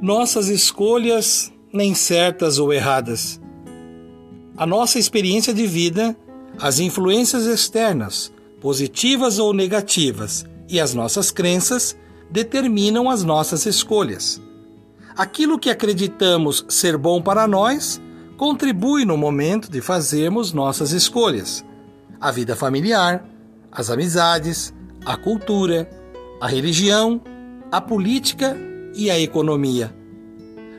nossas escolhas, nem certas ou erradas. A nossa experiência de vida, as influências externas, positivas ou negativas, e as nossas crenças determinam as nossas escolhas. Aquilo que acreditamos ser bom para nós contribui no momento de fazermos nossas escolhas. A vida familiar, as amizades, a cultura, a religião, a política e a economia.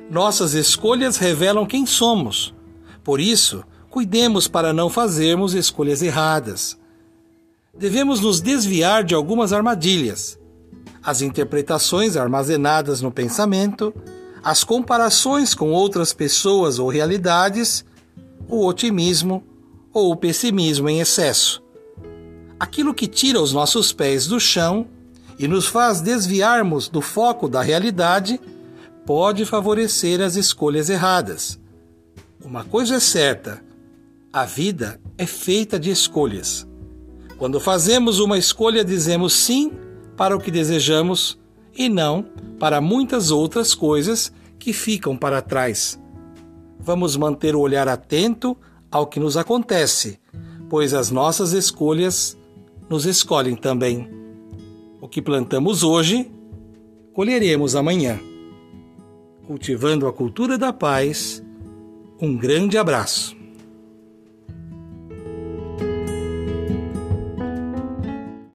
Nossas escolhas revelam quem somos. Por isso, cuidemos para não fazermos escolhas erradas. Devemos nos desviar de algumas armadilhas. As interpretações armazenadas no pensamento, as comparações com outras pessoas ou realidades, o otimismo ou o pessimismo em excesso. Aquilo que tira os nossos pés do chão e nos faz desviarmos do foco da realidade pode favorecer as escolhas erradas. Uma coisa é certa: a vida é feita de escolhas. Quando fazemos uma escolha, dizemos sim para o que desejamos e não para muitas outras coisas que ficam para trás. Vamos manter o olhar atento ao que nos acontece, pois as nossas escolhas nos escolhem também. O que plantamos hoje, colheremos amanhã. Cultivando a cultura da paz, um grande abraço.